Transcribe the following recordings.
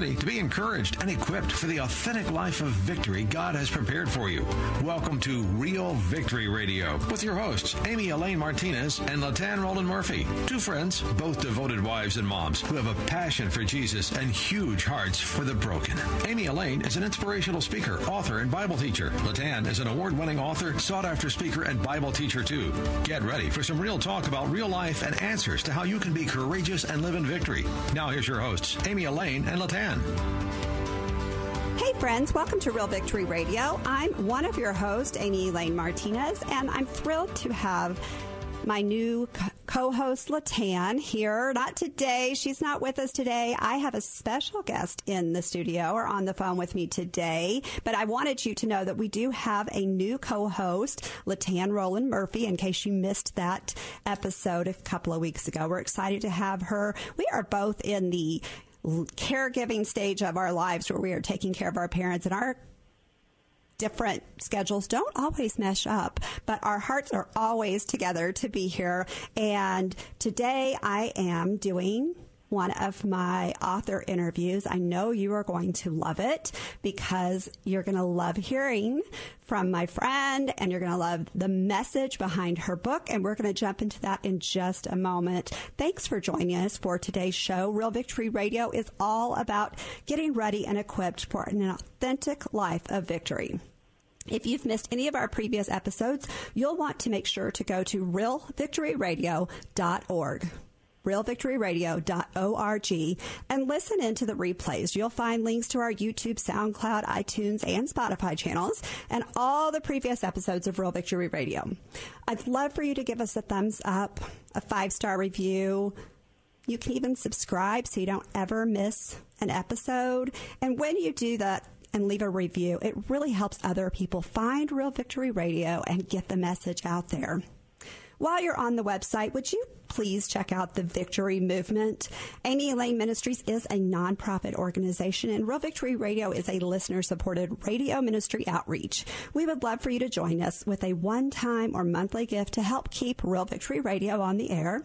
ready to be encouraged and equipped for the authentic life of victory God has prepared for you. Welcome to Real Victory Radio with your hosts, Amy Elaine Martinez and Latan Roland Murphy. Two friends, both devoted wives and moms who have a passion for Jesus and huge hearts for the broken. Amy Elaine is an inspirational speaker, author, and Bible teacher. Latan is an award winning author, sought after speaker, and Bible teacher too. Get ready for some real talk about real life and answers to how you can be courageous and live in victory. Now, here's your hosts, Amy Elaine and Latan. Hey, friends, welcome to Real Victory Radio. I'm one of your hosts, Amy Elaine Martinez, and I'm thrilled to have my new co host, Latan, here. Not today. She's not with us today. I have a special guest in the studio or on the phone with me today. But I wanted you to know that we do have a new co host, Latan Roland Murphy, in case you missed that episode a couple of weeks ago. We're excited to have her. We are both in the caregiving stage of our lives where we are taking care of our parents and our different schedules don't always mesh up, but our hearts are always together to be here. And today I am doing one of my author interviews. I know you are going to love it because you're going to love hearing from my friend and you're going to love the message behind her book. And we're going to jump into that in just a moment. Thanks for joining us for today's show. Real Victory Radio is all about getting ready and equipped for an authentic life of victory. If you've missed any of our previous episodes, you'll want to make sure to go to realvictoryradio.org realvictoryradio.org and listen into the replays. You'll find links to our YouTube, SoundCloud, iTunes, and Spotify channels and all the previous episodes of Real Victory Radio. I'd love for you to give us a thumbs up, a five star review. You can even subscribe so you don't ever miss an episode. And when you do that, and leave a review. It really helps other people find Real Victory Radio and get the message out there. While you're on the website, would you please check out the Victory Movement? Amy Elaine Ministries is a nonprofit organization, and Real Victory Radio is a listener supported radio ministry outreach. We would love for you to join us with a one time or monthly gift to help keep Real Victory Radio on the air.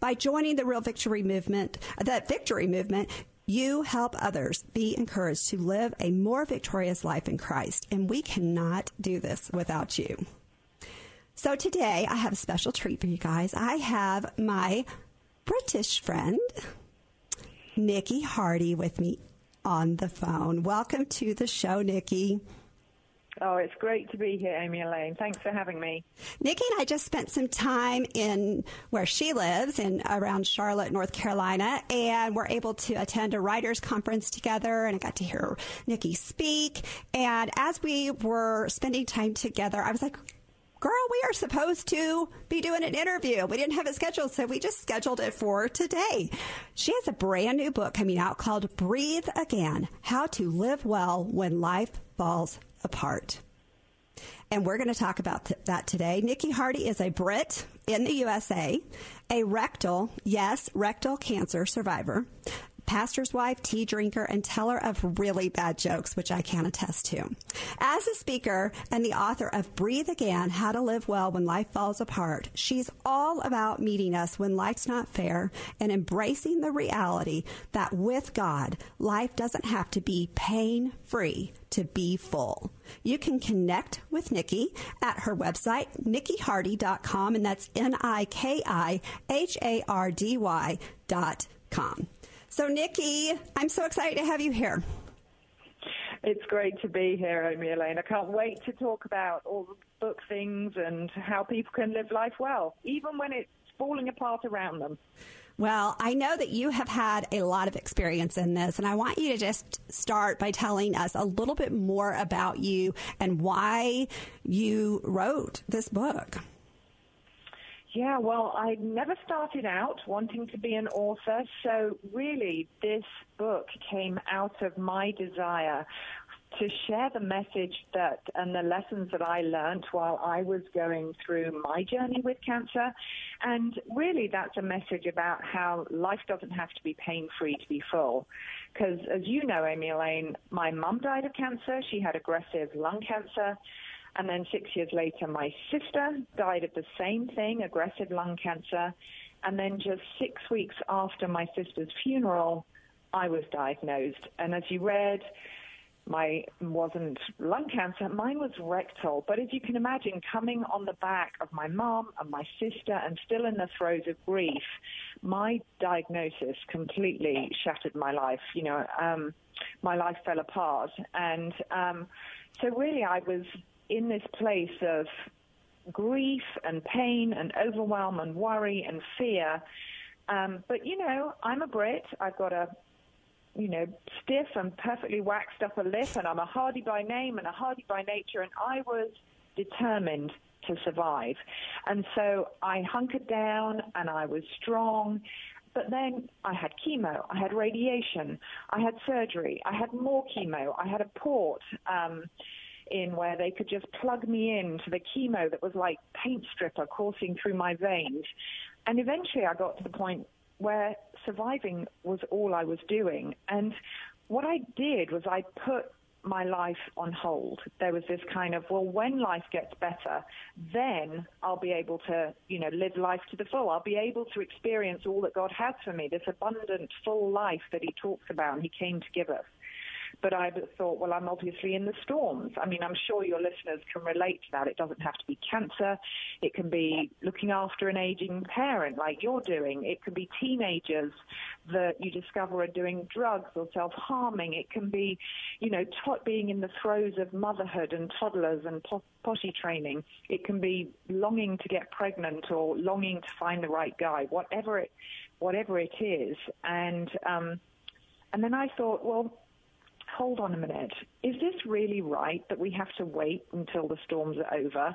By joining the Real Victory Movement, the Victory Movement, you help others be encouraged to live a more victorious life in Christ, and we cannot do this without you. So today I have a special treat for you guys. I have my British friend, Niki Hardy, with me on the phone. Welcome to the show, Niki. Oh, it's great to be here, Amy Elaine. Thanks for having me. Niki and I just spent some time in where she lives in around Charlotte, North Carolina, and we're able to attend a writers conference together and I got to hear Niki speak. And as we were spending time together, I was like, girl, we are supposed to be doing an interview. We didn't have it scheduled, so we just scheduled it for today. She has a brand new book coming out called Breathe Again How to Live Well When Life Falls Apart. And we're going to talk about th- that today. Niki Hardy is a Brit in the USA, a rectal, yes, rectal cancer survivor, pastor's wife, tea drinker, and teller of really bad jokes, which I can attest to. As a speaker and the author of Breathe Again How to Live Well When Life Falls Apart, she's all about meeting us when life's not fair and embracing the reality that with God, life doesn't have to be pain free to be full. You can connect with Niki at her website, nikihardy.com, and that's N I K I H A R D Y dot com. So, Niki, I'm so excited to have you here. It's great to be here, Amy Elaine. I can't wait to talk about all the book things and how people can live life well, even when it's falling apart around them. Well, I know that you have had a lot of experience in this, and I want you to just start by telling us a little bit more about you and why you wrote this book. Yeah, well, I never started out wanting to be an author, so really this book came out of my desire to share the message that and the lessons that I learned while I was going through my journey with cancer. And really, that's a message about how life doesn't have to be pain free to be full. Because as you know, Amy Elaine, my mum died of cancer. She had aggressive lung cancer. And then six years later, my sister died of the same thing, aggressive lung cancer. And then just six weeks after my sister's funeral, I was diagnosed. And as you read, my wasn't lung cancer, mine was rectal. But as you can imagine, coming on the back of my mom and my sister and still in the throes of grief, my diagnosis completely shattered my life. You know, um, my life fell apart. And um, so really I was in this place of grief and pain and overwhelm and worry and fear. Um, but you know, I'm a Brit. I've got a you know, stiff and perfectly waxed upper lip, and I'm a hardy by name and a hardy by nature, and I was determined to survive. And so I hunkered down and I was strong. But then I had chemo, I had radiation, I had surgery, I had more chemo, I had a port um, in where they could just plug me in to the chemo that was like paint stripper coursing through my veins. And eventually I got to the point where surviving was all I was doing. And what I did was I put my life on hold. There was this kind of, well, when life gets better, then I'll be able to, you know, live life to the full. I'll be able to experience all that God has for me, this abundant, full life that He talks about and He came to give us. But I thought, well, I'm obviously in the storms. I mean, I'm sure your listeners can relate to that. It doesn't have to be cancer. It can be looking after an aging parent like you're doing. It can be teenagers that you discover are doing drugs or self-harming. It can be, you know, t- being in the throes of motherhood and toddlers and potty training. It can be longing to get pregnant or longing to find the right guy, whatever it, whatever it is. And, um, and then I thought, well, hold on a minute, is this really right that we have to wait until the storms are over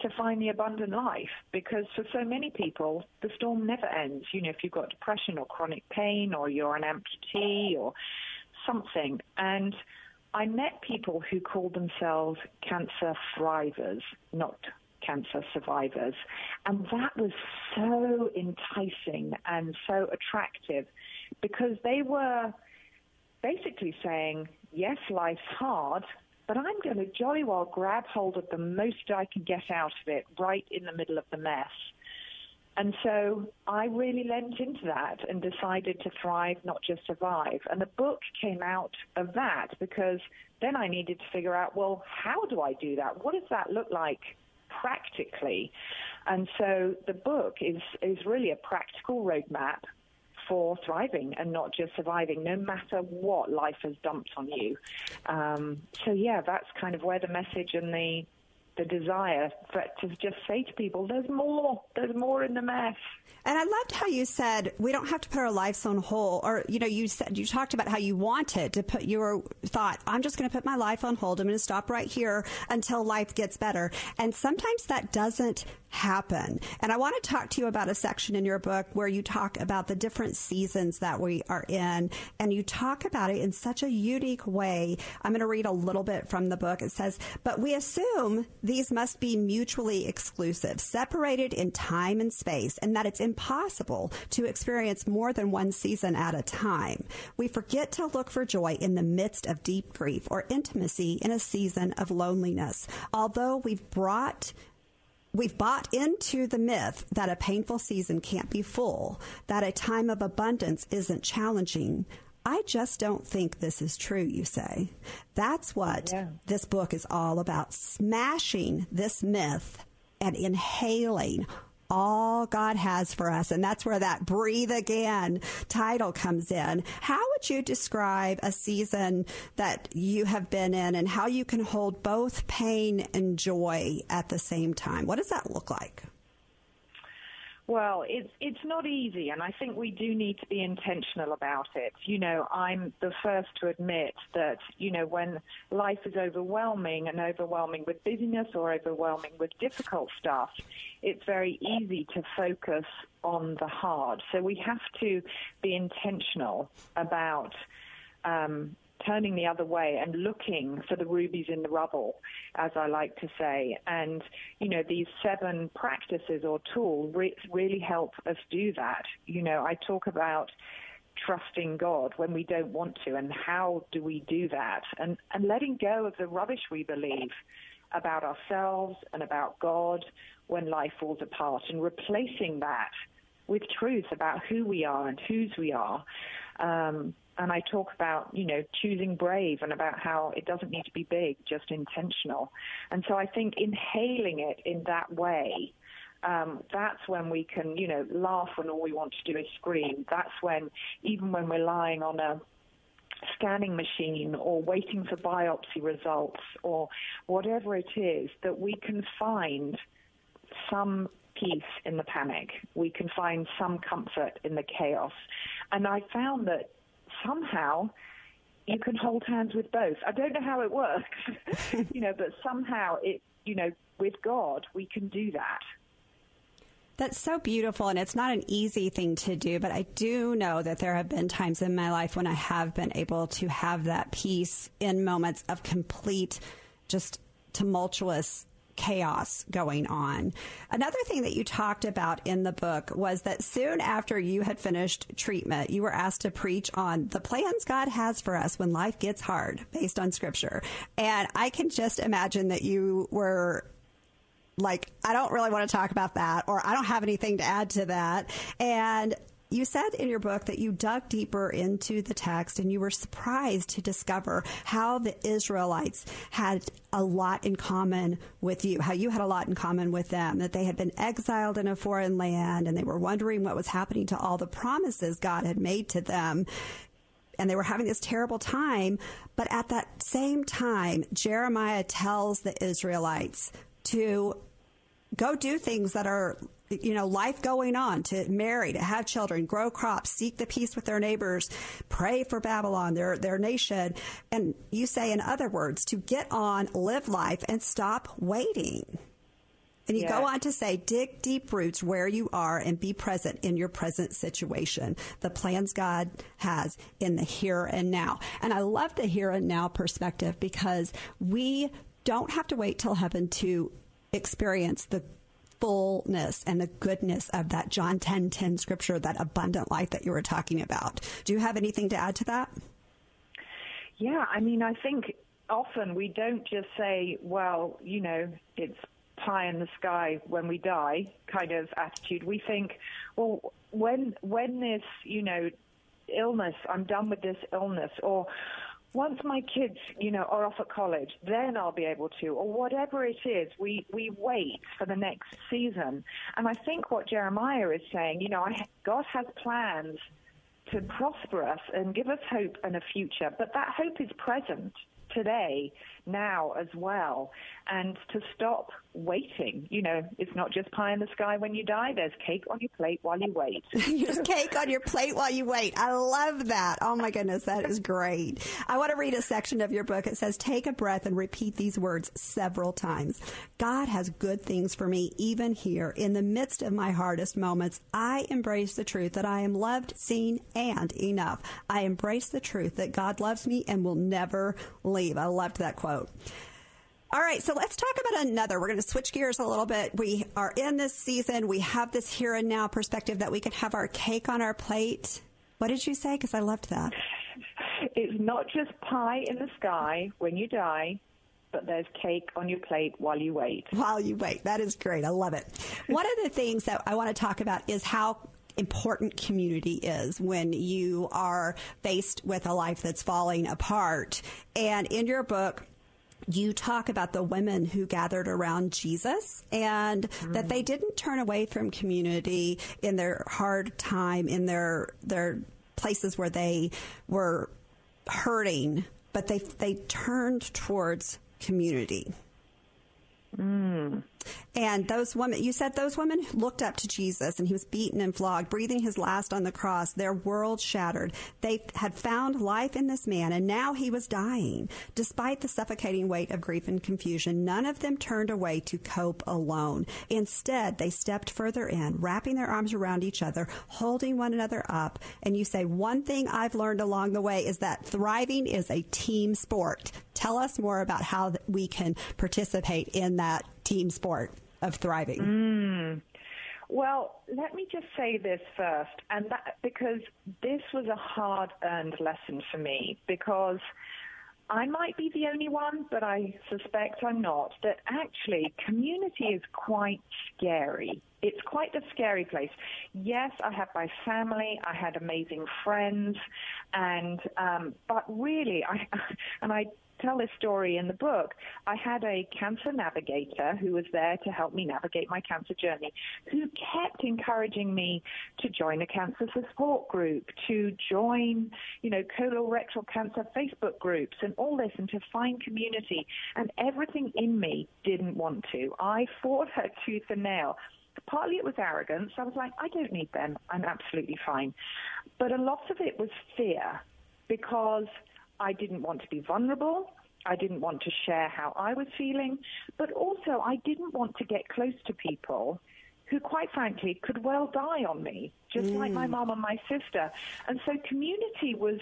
to find the abundant life? Because for so many people, the storm never ends. You know, if you've got depression or chronic pain or you're an amputee or something. And I met people who called themselves cancer thrivers, not cancer survivors. And that was so enticing and so attractive because they were basically saying, yes, life's hard, but I'm going to jolly well grab hold of the most I can get out of it right in the middle of the mess. And so I really lent into that and decided to thrive, not just survive. And the book came out of that because then I needed to figure out, well, how do I do that? What does that look like practically? And so the book is, is really a practical roadmap for thriving and not just surviving, no matter what life has dumped on you. Um, so yeah, that's kind of where the message and the the desire for, to just say to people, there's more, there's more in the mess. And I loved how you said we don't have to put our lives on hold, or you know, you said you talked about how you wanted to put your thought. I'm just going to put my life on hold. I'm going to stop right here until life gets better. And sometimes that doesn't happen. And I want to talk to you about a section in your book where you talk about the different seasons that we are in, and you talk about it in such a unique way. I'm going to read a little bit from the book. It says, "But we assume." these must be mutually exclusive, separated in time and space, and that it's impossible to experience more than one season at a time. We forget to look for joy in the midst of deep grief or intimacy in a season of loneliness. Although we've brought We've bought into the myth that a painful season can't be full, that a time of abundance isn't challenging. I just don't think this is true, you say. That's what yeah. this book is all about smashing this myth and inhaling all God has for us. And that's where that breathe again title comes in. How would you describe a season that you have been in and how you can hold both pain and joy at the same time? What does that look like? Well, it's it's not easy, and I think we do need to be intentional about it. You know, I'm the first to admit that you know when life is overwhelming and overwhelming with busyness or overwhelming with difficult stuff, it's very easy to focus on the hard. So we have to be intentional about um, turning the other way and looking for the rubies in the rubble, as I like to say. And, you know, these seven practices or tools re- really help us do that. You know, I talk about trusting God when we don't want to and how do we do that and, and letting go of the rubbish we believe about ourselves and about God when life falls apart and replacing that with truth about who we are and whose we are. Um, and I talk about, you know, choosing brave and about how it doesn't need to be big, just intentional. And so I think inhaling it in that way, um, that's when we can, you know, laugh when all we want to do is scream. That's when, even when we're lying on a scanning machine or waiting for biopsy results or whatever it is, that we can find some peace in the panic. We can find some comfort in the chaos. And I found that somehow you can hold hands with both. I don't know how it works, you know, but somehow it, you know, with God, we can do that. That's so beautiful, and it's not an easy thing to do, but I do know that there have been times in my life when I have been able to have that peace in moments of complete, just tumultuous chaos going on. Another thing that you talked about in the book was that soon after you had finished treatment, you were asked to preach on the plans God has for us when life gets hard based on scripture. And I can just imagine that you were like, I don't really want to talk about that, or I don't have anything to add to that. And you said in your book that you dug deeper into the text and you were surprised to discover how the Israelites had a lot in common with you, how you had a lot in common with them, that they had been exiled in a foreign land and they were wondering what was happening to all the promises God had made to them. And they were having this terrible time. But at that same time, Jeremiah tells the Israelites to go do things that are you know, life going on, to marry, to have children, grow crops, seek the peace with their neighbors, pray for Babylon, their, their nation. And you say, in other words, to get on, live life, and stop waiting. And you go on to say, dig deep roots where you are and be present in your present situation. The plans God has in the here and now. And I love the here and now perspective because we don't have to wait till heaven to experience the fullness and the goodness of that John 10 10 scripture, that abundant life that you were talking about. Do you have anything to add to that? Yeah, I mean, I think often we don't just say, well, you know, it's pie in the sky when we die kind of attitude. We think, well, when when this, you know, illness, I'm done with this illness, or once my kids, you know, are off at college, then I'll be able to, or whatever it is, we, we wait for the next season. And I think what Jeremiah is saying, you know, I, God has plans to prosper us and give us hope and a future, but that hope is present today, now as well, and to stop waiting. You know, it's not just pie in the sky when you die. There's cake on your plate while you wait. There's cake on your plate while you wait. I love that. Oh my goodness, that is great. I want to read a section of your book. It says, Take a breath and repeat these words several times. God has good things for me, even here. In the midst of my hardest moments, I embrace the truth that I am loved, seen, and enough. I embrace the truth that God loves me and will never leave. I loved that quote. All right, so let's talk about another. We're going to switch gears a little bit. We are in this season. We have this here and now perspective that we can have our cake on our plate. What did you say? Because I loved that. It's not just pie in the sky when you die, but there's cake on your plate while you wait. While you wait. That is great. I love it. One of the things that I want to talk about is how important community is when you are faced with a life that's falling apart. And in your book, you talk about the women who gathered around Jesus and mm. that they didn't turn away from community in their hard time, in their their places where they were hurting, but they they turned towards community. Mm. And those women, you said those women looked up to Jesus and he was beaten and flogged, breathing his last on the cross. Their world shattered. They had found life in this man and now he was dying. Despite the suffocating weight of grief and confusion, none of them turned away to cope alone. Instead, they stepped further in, wrapping their arms around each other, holding one another up. And you say, one thing I've learned along the way is that thriving is a team sport. Tell us more about how we can participate in that team sport of thriving? Mm. Well, let me just say this first, and that because this was a hard earned lesson for me because I might be the only one, but I suspect I'm not, that actually community is quite scary. it's quite a scary place. Yes, I had my family, I had amazing friends, and um, but really, I and I tell this story in the book. I had a cancer navigator who was there to help me navigate my cancer journey, who kept encouraging me to join a cancer support group, to join, you know, colorectal cancer Facebook groups and all this and to find community. And everything in me didn't want to. I fought her tooth and nail. Partly it was arrogance. I was like, I don't need them. I'm absolutely fine. But a lot of it was fear because I didn't want to be vulnerable. I didn't want to share how I was feeling, but also I didn't want to get close to people who, quite frankly, could well die on me, just mm. like my mom and my sister. And so community was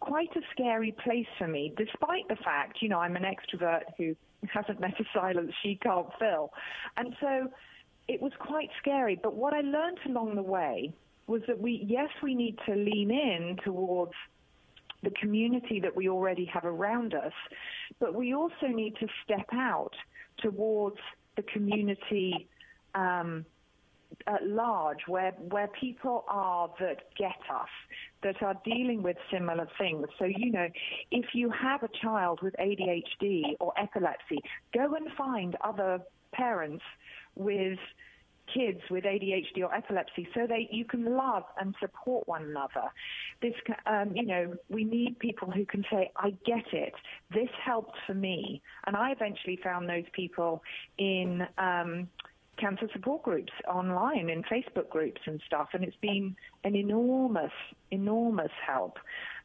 quite a scary place for me, despite the fact, you know, I'm an extrovert who hasn't met a silence she can't fill. And so it was quite scary. But what I learned along the way was that we, yes, we need to lean in towards the community that we already have around us, but we also need to step out towards the community um, at large, where where people are that get us, that are dealing with similar things. So you know, if you have a child with ADHD or epilepsy, go and find other parents with kids with ADHD or epilepsy so that you can love and support one another. This, um, you know, we need people who can say, I get it. This helped for me. And I eventually found those people in, um, cancer support groups online in Facebook groups and stuff, and it's been an enormous, enormous help.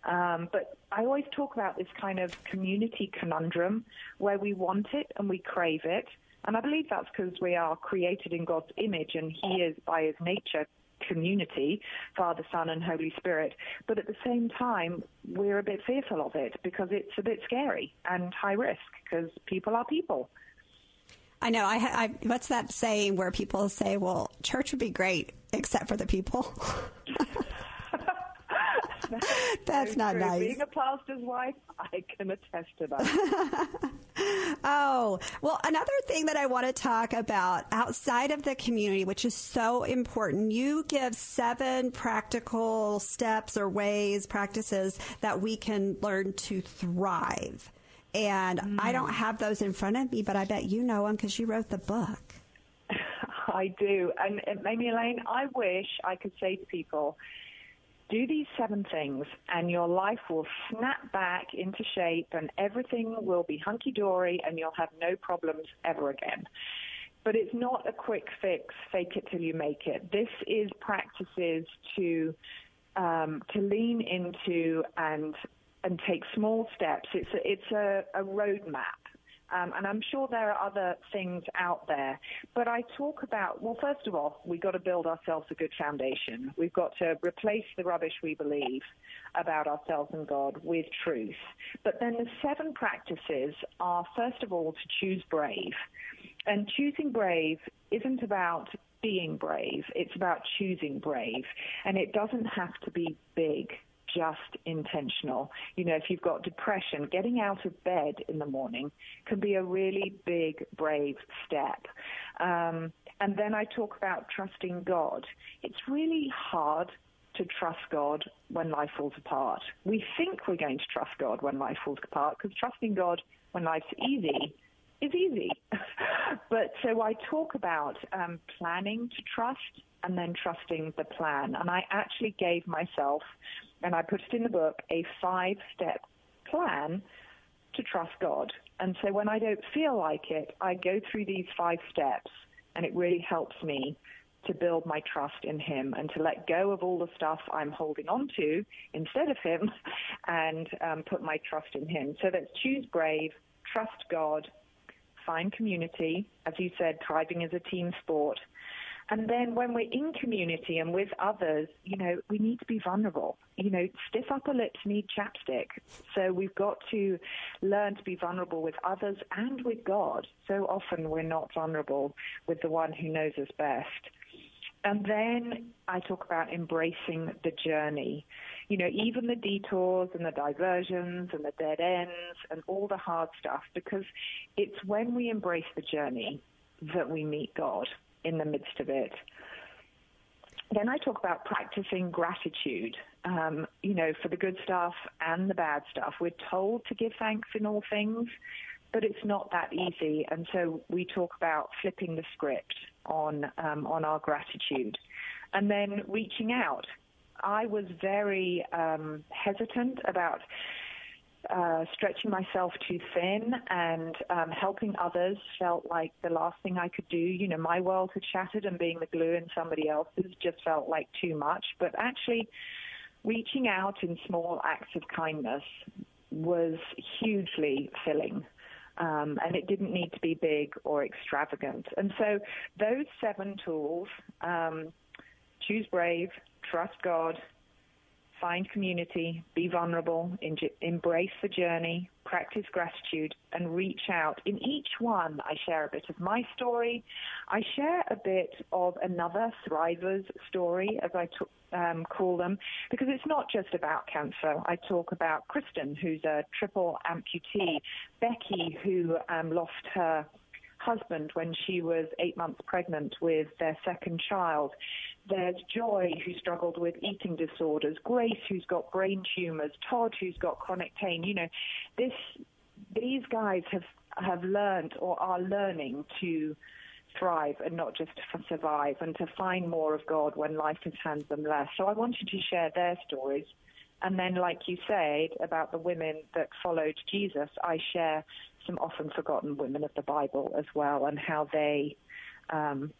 Um, but I always talk about this kind of community conundrum where we want it and we crave it, and I believe that's because we are created in God's image and He is by His nature community, Father, Son, and Holy Spirit. But at the same time, we're a bit fearful of it because it's a bit scary and high risk because people are people. I know. I, I what's that saying where people say, "Well, church would be great except for the people." That's not true. nice. Being a pastor's wife, I can attest to that. oh, well, another thing that I want to talk about outside of the community, which is so important, you give seven practical steps or ways, practices that we can learn to thrive. And mm. I don't have those in front of me, but I bet you know them because you wrote the book. I do. And Amy Elaine, I wish I could say to people, do these seven things and your life will snap back into shape and everything will be hunky dory and you'll have no problems ever again. But it's not a quick fix, fake it till you make it. This is practices to um, to lean into and and take small steps. It's a, it's a, a roadmap um, and I'm sure there are other things out there. But I talk about, well, first of all, we've got to build ourselves a good foundation. We've got to replace the rubbish we believe about ourselves and God with truth. But then the seven practices are, first of all, to choose brave. And choosing brave isn't about being brave, it's about choosing brave. And it doesn't have to be big just intentional. You know, if you've got depression, getting out of bed in the morning can be a really big, brave step. Um, and then I talk about trusting God. It's really hard to trust God when life falls apart. We think we're going to trust God when life falls apart because trusting God when life's easy is easy. but so I talk about um, planning to trust and then trusting the plan. And I actually gave myself and I put it in the book, a five step plan to trust God. And so when I don't feel like it, I go through these five steps, and it really helps me to build my trust in Him and to let go of all the stuff I'm holding on to instead of Him and um, put my trust in Him. So that's choose brave, trust God, find community. As you said, thriving is a team sport. And then when we're in community and with others, you know, we need to be vulnerable. You know, stiff upper lips need chapstick. So we've got to learn to be vulnerable with others and with God. So often we're not vulnerable with the one who knows us best. And then I talk about embracing the journey. You know, even the detours and the diversions and the dead ends and all the hard stuff, because it's when we embrace the journey that we meet God in the midst of it. Then I talk about practicing gratitude, um, you know, for the good stuff and the bad stuff. We're told to give thanks in all things, but it's not that easy. And so we talk about flipping the script on um, on our gratitude, and then reaching out. I was very um, hesitant about uh, stretching myself too thin and um, helping others felt like the last thing I could do. You know, my world had shattered, and being the glue in somebody else's just felt like too much. But actually, reaching out in small acts of kindness was hugely filling. Um, and it didn't need to be big or extravagant. And so those seven tools um, choose brave, trust God, find community, be vulnerable, embrace the journey, practice gratitude, and reach out. In each one, I share a bit of my story. I share a bit of another thriver's story, as I t- um, call them, because it's not just about cancer. I talk about Kristen, who's a triple amputee, Becky, who um, lost her husband when she was eight months pregnant with their second child. There's Joy, who struggled with eating disorders, Grace, who's got brain tumors, Todd, who's got chronic pain. You know, this these guys have have learned or are learning to thrive and not just to survive and to find more of God when life has handed them less. So I wanted to share their stories. And then, like you said about the women that followed Jesus, I share some often forgotten women of the Bible as well and how they um,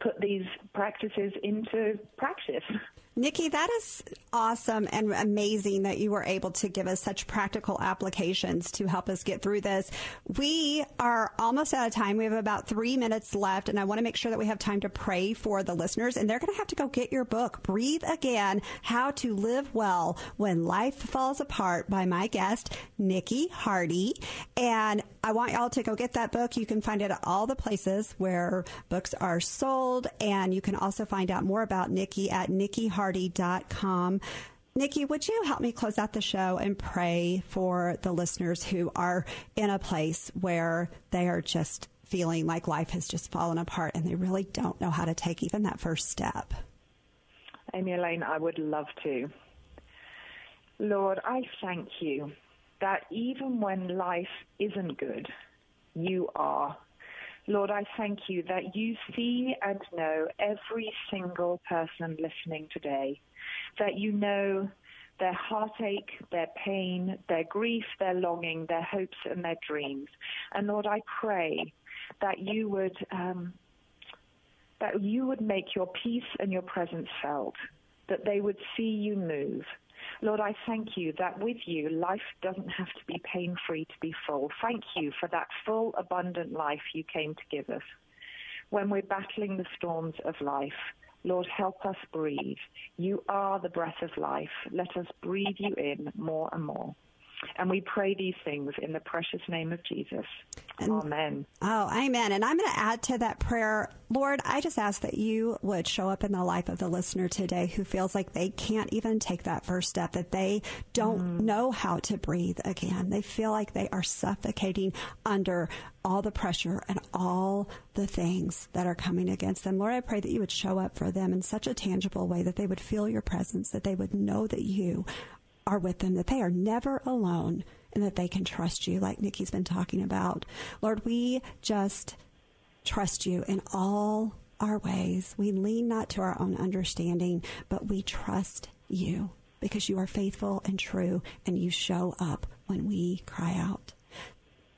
put these practices into practice. Niki, that is awesome and amazing that you were able to give us such practical applications to help us get through this. We are almost out of time. We have about three minutes left, and I want to make sure that we have time to pray for the listeners. And they're going to have to go get your book, Breathe Again How to Live Well When Life Falls Apart, by my guest, Niki Hardy. And I want y'all to go get that book. You can find it at all the places where books are sold, and you can also find out more about Niki at Niki Hardy hardy.com. Niki, would you help me close out the show and pray for the listeners who are in a place where they are just feeling like life has just fallen apart and they really don't know how to take even that first step? Amy Elaine, I would love to. Lord, I thank you that even when life isn't good, you are Lord, I thank you that you see and know every single person listening today, that you know their heartache, their pain, their grief, their longing, their hopes and their dreams. And Lord, I pray that you would um, that you would make your peace and your presence felt, that they would see you move, Lord, I thank you that with you, life doesn't have to be pain free to be full. Thank you for that full, abundant life you came to give us. When we're battling the storms of life, Lord, help us breathe. You are the breath of life. Let us breathe you in more and more. And we pray these things in the precious name of Jesus. And, amen. Oh, amen. And I'm going to add to that prayer, Lord, I just ask that you would show up in the life of the listener today who feels like they can't even take that first step, that they don't mm. know how to breathe again. They feel like they are suffocating under all the pressure and all the things that are coming against them. Lord, I pray that you would show up for them in such a tangible way that they would feel your presence, that they would know that you are with them, that they are never alone and that they can trust you, like Niki's been talking about. Lord, we just trust you in all our ways. We lean not to our own understanding, but we trust you because you are faithful and true and you show up when we cry out.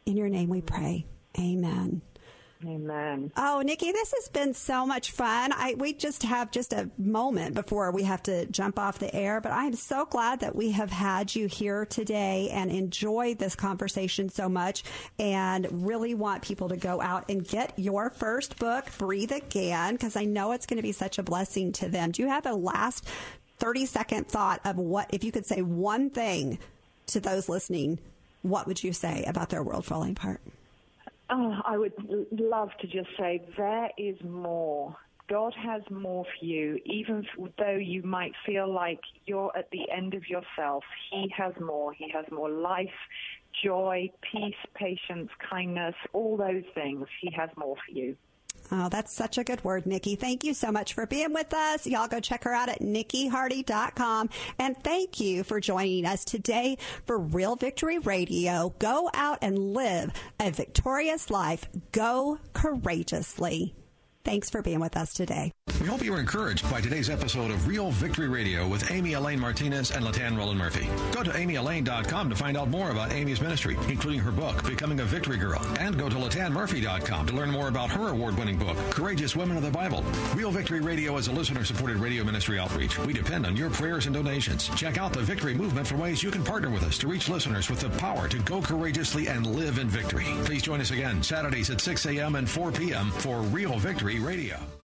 In your name we pray. Amen. Amen. Oh, Niki, this has been so much fun. I we just have just a moment before we have to jump off the air, but I'm so glad that we have had you here today and enjoyed this conversation so much and really want people to go out and get your first book, Breathe Again, because I know it's going to be such a blessing to them. Do you have a last 30 second thought of what if you could say one thing to those listening, what would you say about their world falling apart? Oh, I would love to just say there is more. God has more for you, even though you might feel like you're at the end of yourself. He has more. He has more life, joy, peace, patience, kindness, all those things. He has more for you. Oh, that's such a good word, Niki. Thank you so much for being with us. Y'all go check her out at nikihardy.com. And thank you for joining us today for Real Victory Radio. Go out and live a victorious life. Go courageously. Thanks for being with us today. We hope you were encouraged by today's episode of Real Victory Radio with Amy Elaine Martinez and Latan Roland Murphy. Go to amyelaine.com to find out more about Amy's ministry, including her book, Becoming a Victory Girl. And go to latanmurphy.com to learn more about her award winning book, Courageous Women of the Bible. Real Victory Radio is a listener supported radio ministry outreach. We depend on your prayers and donations. Check out the Victory Movement for ways you can partner with us to reach listeners with the power to go courageously and live in victory. Please join us again Saturdays at 6 a.m. and 4 p.m. for Real Victory Radio.